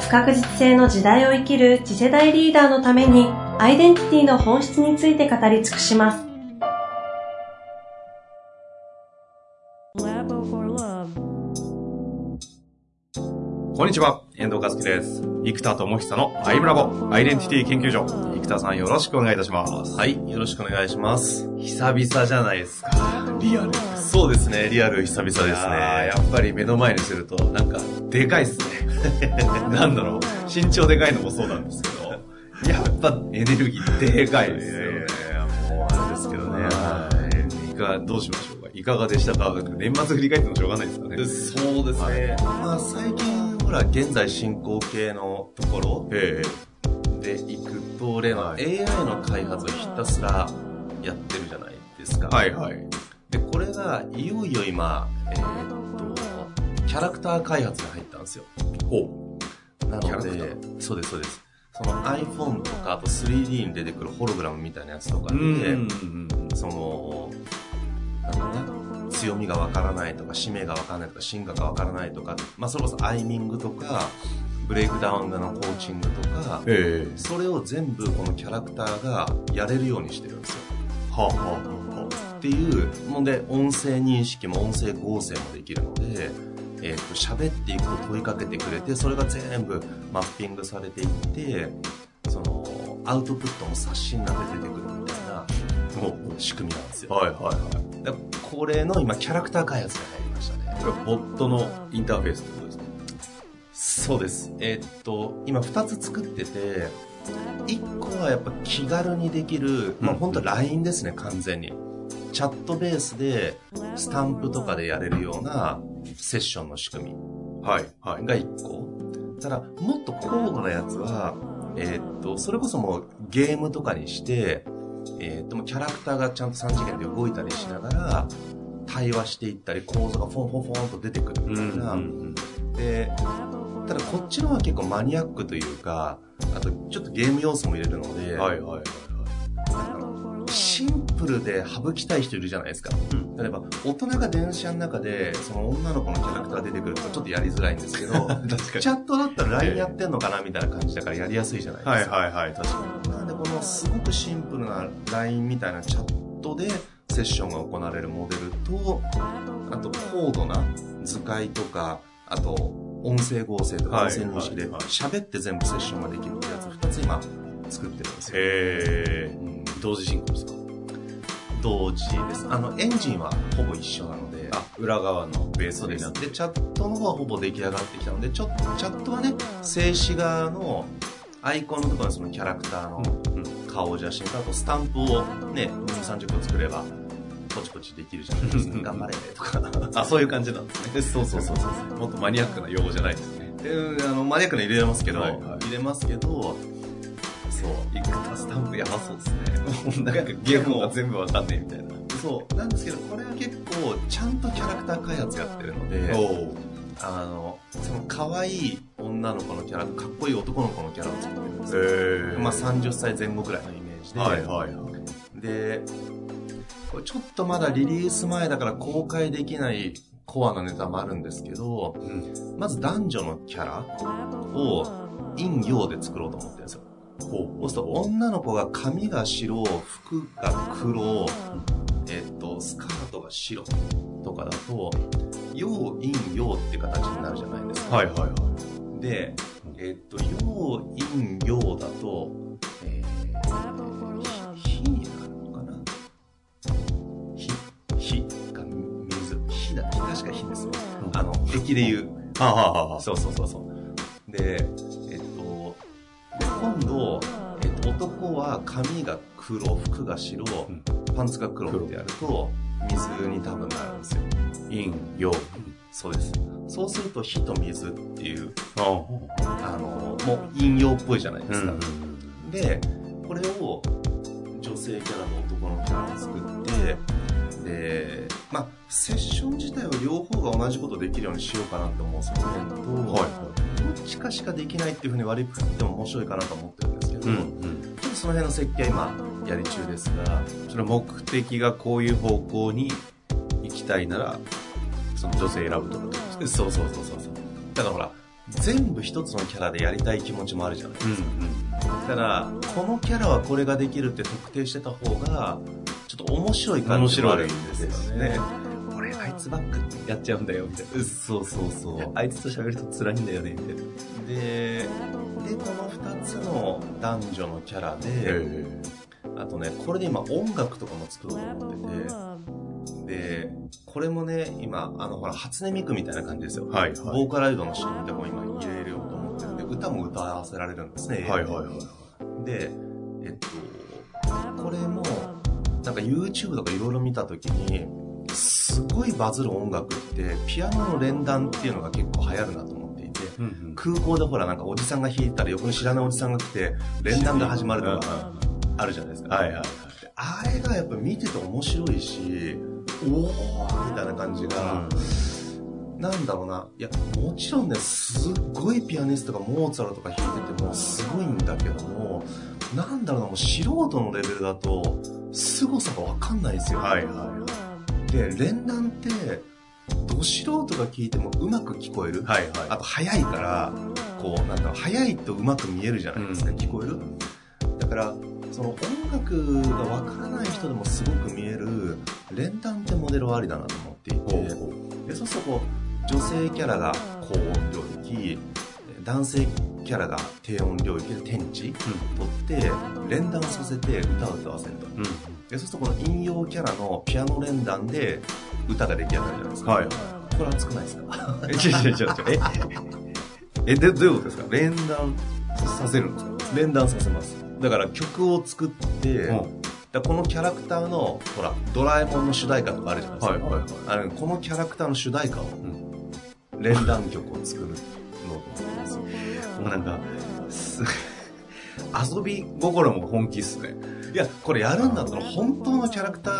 不確実性の時代を生きる次世代リーダーのためにアイデンティティの本質について語り尽くしますこんにちは、遠藤和樹です。生田智久のアイムラボ、アイデンティティ研究所。生田さんよろしくお願いいたします。はい、よろしくお願いします。久々じゃないですか。リアル。そうですね、リアル久々ですね。やっぱり目の前にすると、なんか、でかいっすね。なんだろう、身長でかいのもそうなんですけど、やっぱエネルギーでかいですよね。もうあれですけどね。はい。が、どうしましょうかいかがでしたか？年末振り返ってもしょうがないですかね。そうですね。まあ最近、ほら、現在進行形のところえで行くと、例の AI の開発をひたすらやってるじゃないですか。はいはい。で、これが、いよいよ今、えーっと、キャラクター開発が入ったんですよ。ほなので、そうです、そうです。その iPhone とか、あと 3D に出てくるホログラムみたいなやつとかう。で、ん。その、なんだろうな、強みがわからないとか、使命がわからないとか、進化がわからないとか、まあそれこそアイミングとか、ブレイクダウンのコーチングとか、ええそれを全部このキャラクターがやれるようにしてるんですよ。はあ、はあ、はっていうので、音声認識も音声合成もできるので、えっ、と、喋っていくと問いかけてくれて、それが全部マッピングされていって、その、アウトプットも刷新なんで出てくるみたいな、もう仕組みなんですよ。はいはいはい。だからこれの今、キャラクター開発が入りましたね。ボットのインターフェースってことですかそうです。えっと、今2つ作ってて、1個はやっぱ気軽にできる、まあうん本当 LINE ですね、完全に。チャットベースで、スタンプとかでやれるようなセッションの仕組みはいはい。が1個。ただ、もっと高度なやつは、えっと、それこそもうゲームとかにして、えっと、キャラクターがちゃんと3次元で動いたりしながら、対話していったり、構造がフォンフォンフォンと出てくるみたいな、ん。で、ただこっちの方は結構マニアックというか、あとちょっとゲーム要素も入れるので、はいはいはいプルで省きたい人いるじゃないですか。例えば、大人が電車の中で、その女の子のキャラクター出てくるとちょっとやりづらいんですけど、チャットだったら LINE やってんのかなみたいな感じだからやりやすいじゃないですか。はいはいはい、確かなんでこのすごくシンプルな LINE みたいなチャットでセッションが行われるモデルと、あと高度な図解とか、あと音声合成とかはい音声認識で喋って全部セッションができるってやつ2つ今作ってるんですよ。へえうん。同時進行ですか？同時です。あの、エンジンはほぼ一緒なので、あ、裏側のベース。になってで、チャットの方はほぼ出来上がってきたので、ちょっと、チャットはね、静止画のアイコンのところにそのキャラクターの顔写真と、あとスタンプをね、2、30個作れば、ポチポチできるじゃないですか。頑張れとか。あ、そういう感じなんですね。そうそうそうそう。もっとマニアックな用語じゃないですね。で、あの、マニアックな入れますけど、はいはい入れますけど、そう。いくたスタンプやばそうですね。なんかゲームが全部わかんねえみたいな。そう。なんですけど、これは結構、ちゃんとキャラクター開発やってるので、おあの、その可愛い女の子のキャラとかっこいい男の子のキャラを作ってるんですえまあ30歳前後ぐらいのイメージで。はいはいはい。で、これちょっとまだリリース前だから公開できないコアなネタもあるんですけど、まず男女のキャラを陰陽で作ろうと思ってるんですよ。そうすると女の子が髪が白、服が黒、えっと、スカートが白とかだと、陽、陰、陽って形になるじゃないですか。はいはいはい。で、えっと、陽、陰、陽だと、えー、火になるのかな？火、火が水、火だ、確か火ですね。あの、液で言う。はあ、はあそうそうそうそう。で今度、えっと、男は髪が黒、服が白、ん。パンツが黒ってやると、水に多分なるんですよ。陰、陽。そうです。そうすると火と水っていう、ああ。の、もう引用っぽいじゃないですか。うんで、これを女性キャラと男のキャラを作って、で、まあ、セッション自体は両方が同じことできるようにしようかなって思う側面と、はいどっちかしかできないっていうふうに割り振っても面白いかなと思ってるんですけど、うんちょっとその辺の設計は今やり中ですが、それ目的がこういう方向に行きたいならその女性選ぶとかとですそうそうそうそうそう。だからほら、全部一つのキャラでやりたい気持ちもあるじゃないですか。だから、このキャラはこれができるって特定してた方が、ちょっと面白い感じもあるんですよね。俺あいつばっかやっちゃうんだよみたいなそうそうそう。あいつと喋ると辛いんだよねみたいなで、で、この二つの男女のキャラで、あとね、これで今音楽とかも作ろうと思ってて、で、これもね、今、あの、ほら、初音ミクみたいな感じですよ。はいボーカロイドの仕組みでも今入れようと思ってるんで、歌も歌わせられるんですね。はいはいはいで、えっと、これも、なんか YouTube とかいろいろ見たときに、すごいバズる音楽って、ピアノの連弾っていうのが結構流行るなと思っていて、うん空港でほらなんかおじさんが弾いたら横に知らないおじさんが来て、連弾が始まるとかあるじゃないですか。はいはいはいであれがやっぱ見てて面白いし、おーみたいな感じが、なんだろうな。いや、もちろんね、すっごいピアニストがモーツァルトとか弾いててもすごいんだけども、なんだろうな、もう素人のレベルだと、凄さがわかんないですよ。はいはいで、連弾って、ど素人が聞いてもうまく聞こえる。はいはい。あと早いから、こう、なんだろう、早いとうまく見えるじゃないですか、うん。聞こえる。だから、その音楽がわからない人でもすごく見える、連弾ってモデルはありだなと思っていて、でそうするとこう、女性キャラが高音領域、男性キャラが低音領域で天地取って、連弾させて歌を歌わせると。うんでそうするとこの引用キャラのピアノ連弾で歌が出来上がるじゃないですか。はいはいこれ熱くないですか？え、違う違う違う違う。え、え、で、どういうことですか？連弾させるんですか？連弾させます。だから曲を作って、うんだこのキャラクターの、ほら、ドラえもんの主題歌とかあるじゃないですか。はいはいはいあのこのキャラクターの主題歌を、連弾曲を作るの。もうなんか、す 遊び心も本気っすね。いや、これやるんだったら本当のキャラクタ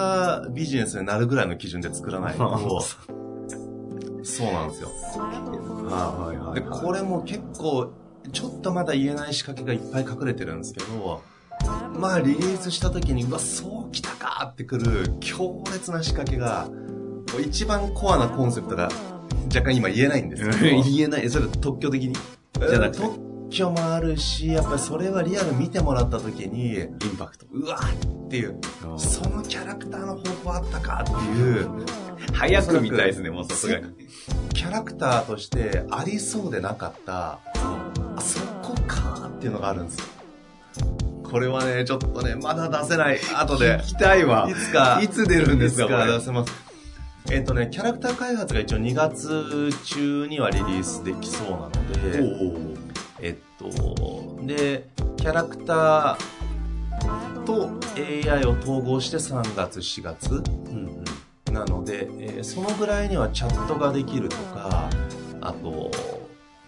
ービジネスになるぐらいの基準で作らないと、そうなんですよ。はいはいで、これも結構、ちょっとまだ言えない仕掛けがいっぱい隠れてるんですけど、まあリリースした時に、うわ、そうきたかってくる強烈な仕掛けが、一番コアなコンセプトが若干今言えないんですけど、言えない。それ特許的に？じゃなくて、特許もあるし、やっぱりそれはリアル見てもらった時に、インパクト。うわっていう、そのキャラクターの方向あったかっていう、早く見たいですね、もうさすがに。キャラクターとしてありそうでなかった、あそこかっていうのがあるんですよ。これはね、ちょっとね、まだ出せない。後で聞。きたいわい。つか。いつ出るんですかいつかこれ出せます。えっ、とね、キャラクター開発が一応2月中にはリリースできそうなので、えっと、で、キャラクターと AI を統合して3月、4月うんうんなので、えーそのぐらいにはチャットができるとか、あと、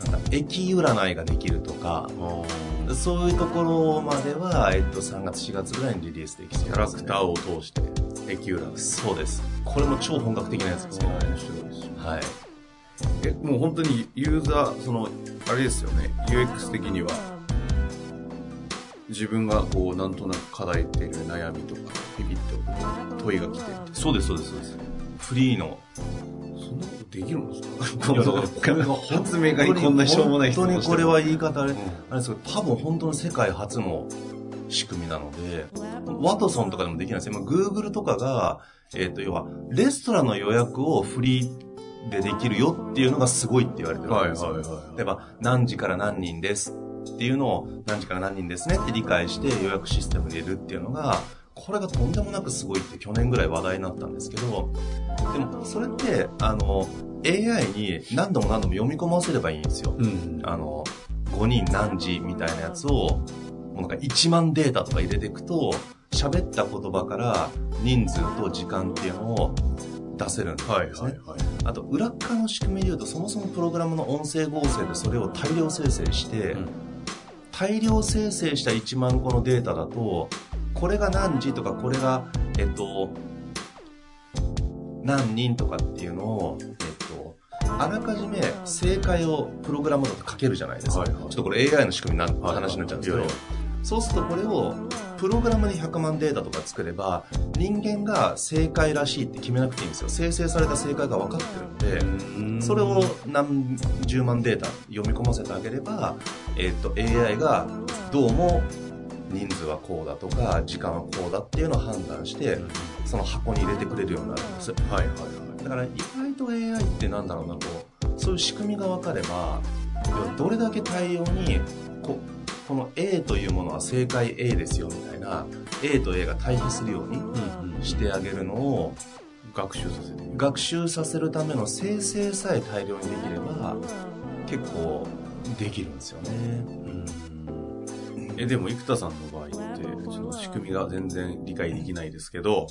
なんだ、駅占いができるとか、そういうところまでは、えっと、3月、4月ぐらいにリリースできそうキです、ね。ャラクターを通して、駅占い。そうです。これも超本格的なやつですね。面白いですはい。え、もう本当にユーザー、その、あれですよね、UX 的には、自分がこう、なんとなく課題っている悩みとか、ビビって問いが来て。そうです、そうです、そうです。フリーの。そんなことできるんですか？これが発明家にこんなしょうもない質問して本当にこれは言い方あれ、うんあれですけど、多分本当に世界初の仕組みなので、ワトソンとかでもできないですよ。今、Google とかが、えっ、と、要は、レストランの予約をフリーでできるよっていうのがすごいって言われてるんですよ。例えば、何時から何人ですっていうのを、何時から何人ですねって理解して予約システムに入れるっていうのが、これがとんでもなくすごいって去年ぐらい話題になったんですけど、でも、それって、あの、AI に何度も何度も読み込ませればいいんですよ。うん。あの、5人何時みたいなやつを、もうなんか1万データとか入れていくと、喋った言葉から人数と時間っていうのを出せるんですね。はいはいはい。あと、裏側の仕組みで言うと、そもそもプログラムの音声合成でそれを大量生成して、うん大量生成した1万個のデータだと、これが何時とか、これが、えっと、何人とかっていうのを、えっと、あらかじめ正解をプログラムだと書けるじゃないですか。はいはいちょっとこれ AI の仕組みな話になっちゃうんですけど、はいはいそうするとこれをプログラムで100万データとか作れば人間が正解らしいって決めなくていいんですよ。生成された正解が分かってるんでそれを何十万データ読み込ませてあげれば、えっと AI がどうも人数はこうだとか時間はこうだっていうのを判断してその箱に入れてくれるようになるんです。はいはいはい。だから意外と AI ってなんだろうなこうそういう仕組みが分かればどれだけ対応にここの A というものは正解 A ですよみたいな A と A が対比するようにしてあげるのを学習させて。学習させるための生成さえ大量にできれば結構できるんですよね。え、でも、生田さんの場合って、その仕組みが全然理解できないですけど、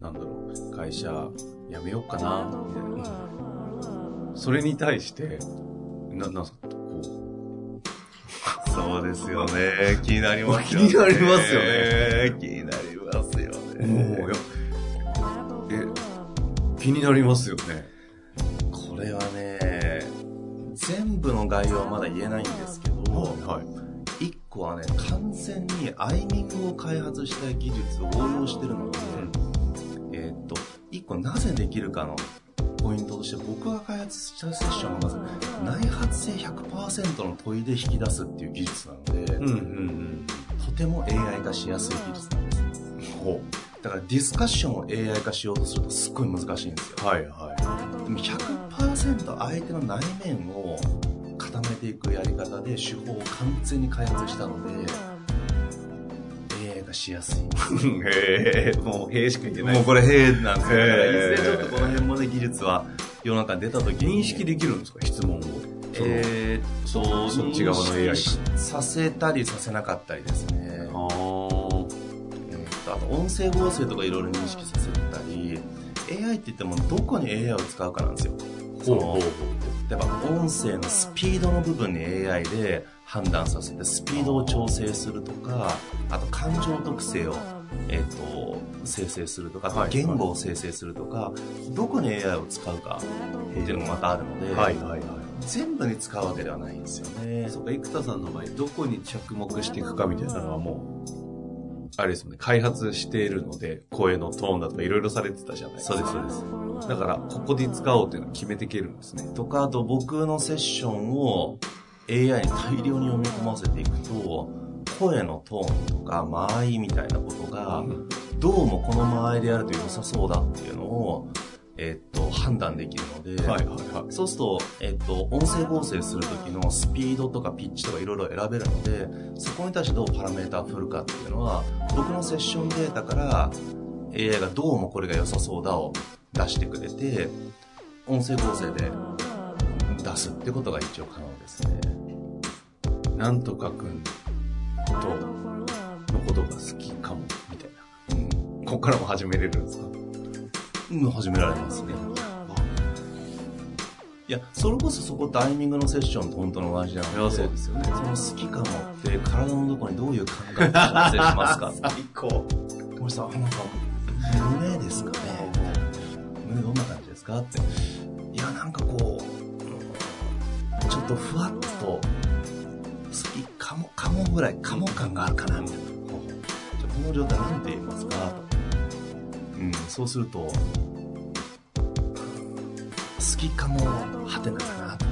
なんだろう、会社辞めようかな、みたいな。それに対して、な、なんすか、こそうですよね。気になりますよね気になりますよね。気になりますよう、もう、いや、え、気になりますよね。これはね、全部の概要はまだ言えないんですけど、はい。一個はね、完全にアイミングを開発した技術を応用してるので、えーっと、一個なぜできるかのポイントとして僕が開発したセッションはまず内発性100%の問いで引き出すっていう技術なので、うんうんとても AI 化しやすい技術なんです。うん。ほだからディスカッションを AI 化しようとするとすっごい難しいんですよ。う。はいはでも100%相手の内面を固めていくやり方で手法を完全に開発したので化しやすい。い。へえ、もう、へえしか言ってない。もうこれ変なんですよ。いずれちょっとこの辺もね、技術は世の中に出た時に認識できるんですか？質問を。えーっと、そっち側の AI させたりさせなかったりですね。ああ。えと、あと音声合成とかいろいろ認識させたり、AI って言ってもどこに AI を使うかなんですよ。その例えば音声のスピードの部分に AI で判断させてスピードを調整するとかあと感情特性を、えー、と生成するとかあとはい言語を生成するとか、どこに AI を使うかっていうのもまたあるので、はいはいはい。全部に使うわけではないんですよねそうか、生田さんの場合、どこに着目していくかみたいなのはもう、あれですよね、開発しているので、声のトーンだとかいろいろされてたじゃないですか。そうですそうですだから、ここで使おうっていうのを決めていけるんですね。とかあと僕のセッションを AI に大量に読み込ませていくと声のトーンとか間合いみたいなことがどうもこの間合いでやると良さそうだっていうのを、えっと判断できるので、はいはいはい。そうすると、えっと、音声合成する時のスピードとかピッチとかいろいろ選べるので、そこに対してどうパラメータを振るかっていうのは、僕のセッションデータから AI がどうもこれが良さそうだを出してくれて、音声合成で出すってことが一応可能ですね。なんとかくんと、のことが好きかも、みたいな。うん。ここからも始めれるんですか？うん、始められますね。いや、それこそそこタイミングのセッションと本当の同じなので、すよね。その好きかもって体のどこにどういう感覚が発生しますか？最高。森さん、なんか、胸ですかね？胸どんな感じですか？って。いや、なんかこう、とふわっと、好きかも、かもぐらい、かも感があるかなみたいな。じゃあこの状態なんて言いますか？と。うん、そうすると、好きかも、はてなかなと。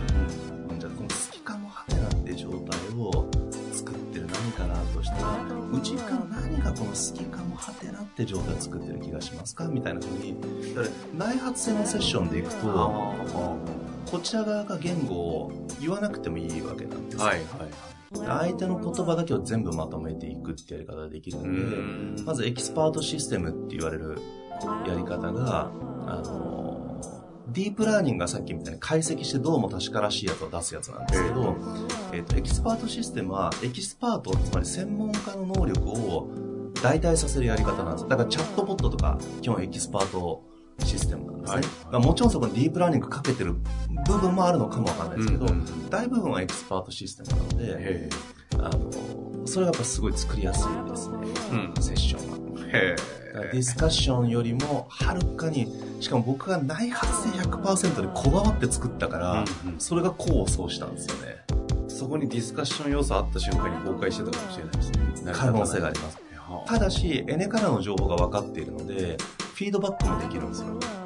うん、じゃあこの好きかも、はてなって状態を作ってる何かなとしたら、内側何がこの好きかも、はてなって状態を作ってる気がしますか？みたいな風に、だから内発性のセッションでいくと、こちら側が言語を言わなくてもいいわけなんです。よはいはい。相手の言葉だけを全部まとめていくってやり方ができるので、まずエキスパートシステムって言われるやり方が、あの、ディープラーニングがさっきみたいに解析してどうも確からしいやつを出すやつなんですけど、えっと、エキスパートシステムはエキスパート、つまり専門家の能力を代替させるやり方なんです。だからチャットボットとか基本エキスパートシステムですね。はい。まあもちろんそこにディープラーニングかけてる部分もあるのかもわかんないですけど、うんうん大部分はエキスパートシステムなので、へあの、それがやっぱすごい作りやすいですね。うん。セッションは。ディスカッションよりもはるかにしかも僕が内発性100%でこだわって作ったから、うんうん。それが功を奏したんですよね。そこにディスカッション要素あった瞬間に崩壊してたかもしれないですね。可能性があります。はあただしエネからの情報が分かっているのでフィードバックもできるんですよ。ほ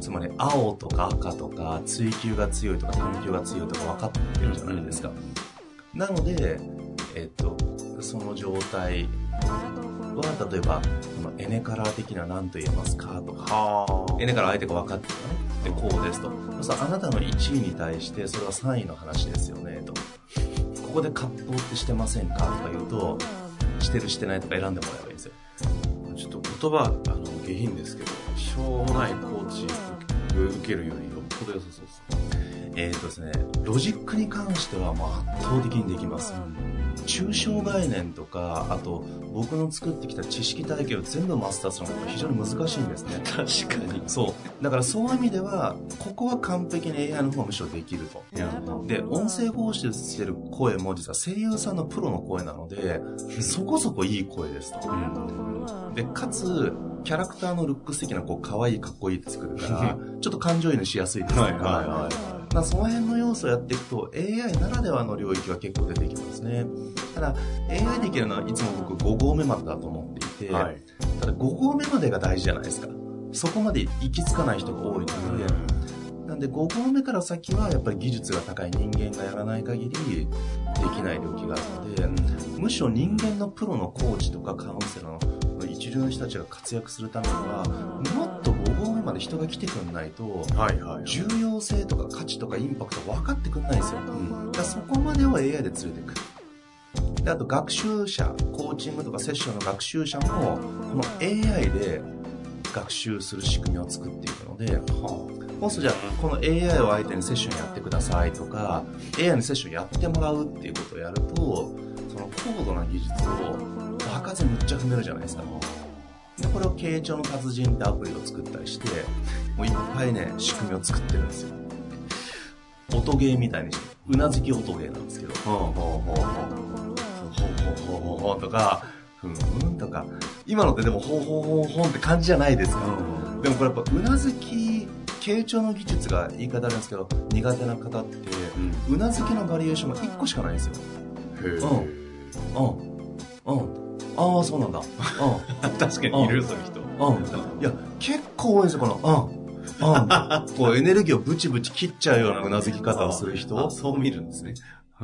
つまり青とか赤とか追求が強いとか探求が強いとか分かってるじゃないですか、なのでえっとその状態は例えばこのエネカラー的な何と言えますかとう。かはあ。エネから相手が分かってるのね。で、こうですと。そあなたの1位に対して、それは3位の話ですよね、と。ここで葛藤ってしてませんかとか言うと、してるしてないとか選んでもらえばいいんですよ。ちょっと言葉、あの、下品ですけど、しょうもないコーチ受けるよりよっぽど良さそうですね。えーとですね、ロジックに関してはもう圧倒的にできます。抽象概念とか、あと僕の作ってきた知識体系を全部マスターするのが非常に難しいんですね。確かに。そう。だからそういう意味では、ここは完璧に AI の方がむしろできると。いや、で、音声合成してる声も実は声優さんのプロの声なので、そこそこいい声ですと。うん。で、かつ、キャラクターのルックス的なこう可愛いかっこいいって作るから、ちょっと感情移入しやすいですとか、はいはいはいまあその辺の要素をやっていくと AI ならではの領域は結構出てきますね。ただ AI できるのはいつも僕5合目までだと思っていて、はい。ただ5合目までが大事じゃないですか。そこまで行き着かない人が多いので、なんで5合目から先はやっぱり技術が高い人間がやらない限りできない領域があるので、むしろ人間のプロのコーチとかカウンセラーの一流の人たちが活躍するためには、もっと5合目まで人が来てくんないと。重要性とか価値とかインパクト分かってくんないんですよ。うん。だからそこまでを AI で連れていく。で、あと学習者、コーチングとかセッションの学習者も、この AI で学習する仕組みを作っていくので、もしじゃあ、この AI を相手にセッションやってくださいとか、AI にセッションやってもらうっていうことをやると、その高度な技術を場数むっちゃ踏めるじゃないですか。で、これを傾聴の達人ってアプリを作ったりして、もういっぱいね、仕組みを作ってるんですよ。音ゲーみたいにして、うなずき音ゲーなんですけど、ほうほうほうほう。ほうほうほうほうほうとか、ふんふんとか、今のってでもほうほうほうほうって感じじゃないですか。でもこれやっぱうなずき、傾聴の技術が言い方あるんですけど、苦手な方って、うん。うなずきのバリエーションが1個しかないんですよ。へえ。うん。うん。ああ、そうなんだ。う 確かにいるよ、そういう人。ん。うん。いや、結構多いんですよ、この、うん。うん。こうエネルギーをブチブチ切っちゃうようなうなずき方をする人あ。そう見るんですね。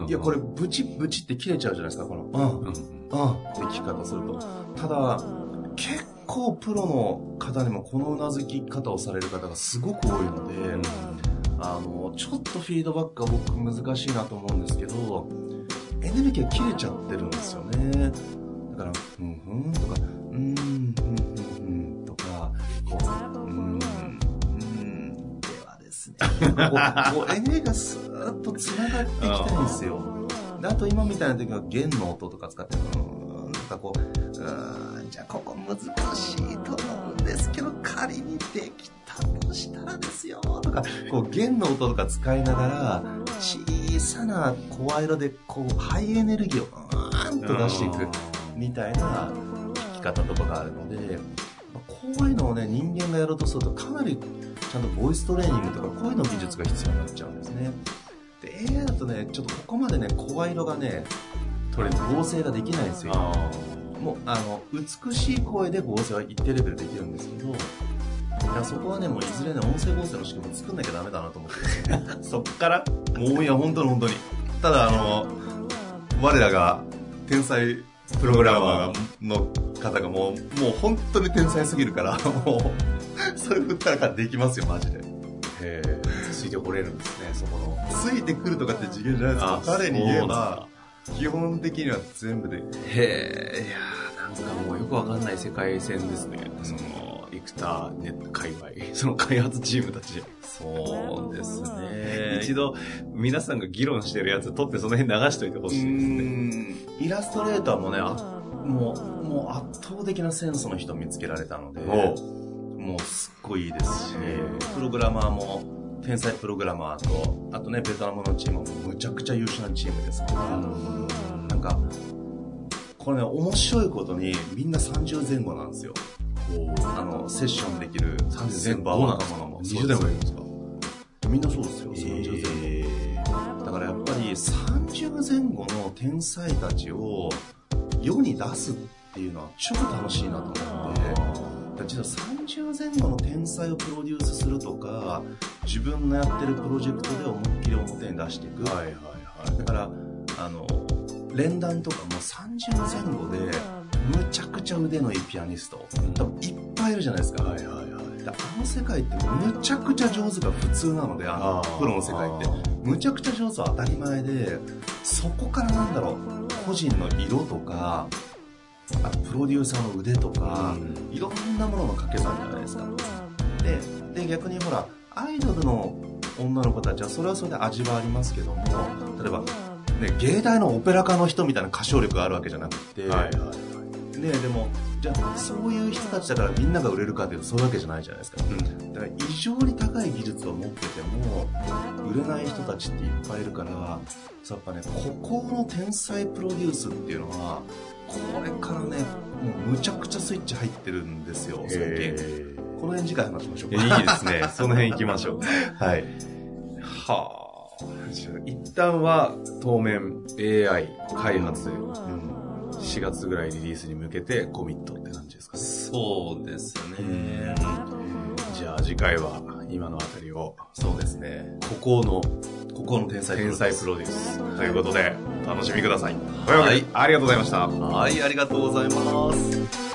いや、これ、ブチブチって切れちゃうじゃないですか、この、うん。うん。うん。って聞き方すると。ただ、結構プロの方にもこのうなずき方をされる方がすごく多いので、あの、ちょっとフィードバックが僕難しいなと思うんですけど、エネルギーが切れちゃってるんですよね。だから、ふんふんとか、うーん、ふんふんふんとか、こう、うーん、うーん、ではですね。こう、エネがスーッと繋がっていきたいんですよ。あと今みたいな時は弦の音とか使って、うーん、とかこう、うーん、じゃあここ難しいと思うんですけど、仮にできたとしたらですよ、とか、こう弦の音とか使いながら、小さな声色で、こう、ハイエネルギーをうーんと出していく、みたいな聞き方とかがあるので、まあこういうのをね、人間がやろうとすると、かなりちゃんとボイストレーニングとか、こういうの技術が必要になっちゃうんですね。で、AI だとね、ちょっとここまでね、声色がね、取れる合成ができないんですよ。あもう、あの、美しい声で合成は一定レベルできるんですけど、だからそこはね、もういずれね、音声合成の仕組み作んなきゃダメだなと思って。そっからもういや、本当に本当に。ただ、あの、我らが天才プログラマーの方がもう、もう本当に天才すぎるから、もう、それ振ったらできますよ、マジで。へえ。ついてこれるんですね、そこの。ついてくるとかって次元じゃないですか。彼に言えば、基本的には全部で。へえ、いやーなんかもうよくわかんない世界線ですね。その、生田ネット界隈、その開発チームたちで。そうですね。一度、皆さんが議論してるやつ取ってその辺流しといてほうしいですね。んイラストレーターもね、あもう、もう圧倒的なセンスの人見つけられたので、おもうすっごいいいですしプログラマーも天才プログラマーと、あとね、ベトナムのチームもむちゃくちゃ優秀なチームですから、なんか、これね、面白いことにみんな30前後なんですよ。あの、セッションできる30メンバー若者も。20代もいるんですか？みんなそうですよ、30前後。30前後の天才たちを世に出すっていうのは超楽しいなと思って、実は30前後の天才をプロデュースするとか、自分のやってるプロジェクトで思いっきり表に出していく。はいはいはい。だから、あの、連弾とかも30前後で、むちゃくちゃ腕のいいピアニスト、多分いっぱいいるじゃないですか。はいはいはい。あの世界ってむちゃくちゃ上手が普通なので、あのプロの世界って。むちゃくちゃ上手は当たり前で、そこからなんだろう、個人の色とか、あとプロデューサーの腕とか、うんいろんなものの掛け算じゃないですか。で、で逆にほら、アイドルの女の子たちはそれはそれで味はありますけども、例えば、ね、芸大のオペラ科の人みたいな歌唱力があるわけじゃなくて、はいはいはい。ねでも、じゃあそういう人たちだからみんなが売れるかというとそういうわけじゃないじゃないですか。うん。だから異常に高い技術を持ってても売れない人たちっていっぱいいるからやっぱねここの天才プロデュースっていうのはこれからねもうむちゃくちゃスイッチ入ってるんですよ最近えこの辺次回話しましょうー、いいですね。その辺行きましょう。はいはあ一旦は当面 AI 開発、うん4月ぐらいリリースに向けてコミットって感じですか？ね。そうですね。じゃあ次回は今のあたりを、そうですね。ここのここの天才プロデュース天才プロデュースということで、お楽しみください。はい。というわけでありがとうございました。はいありがとうございます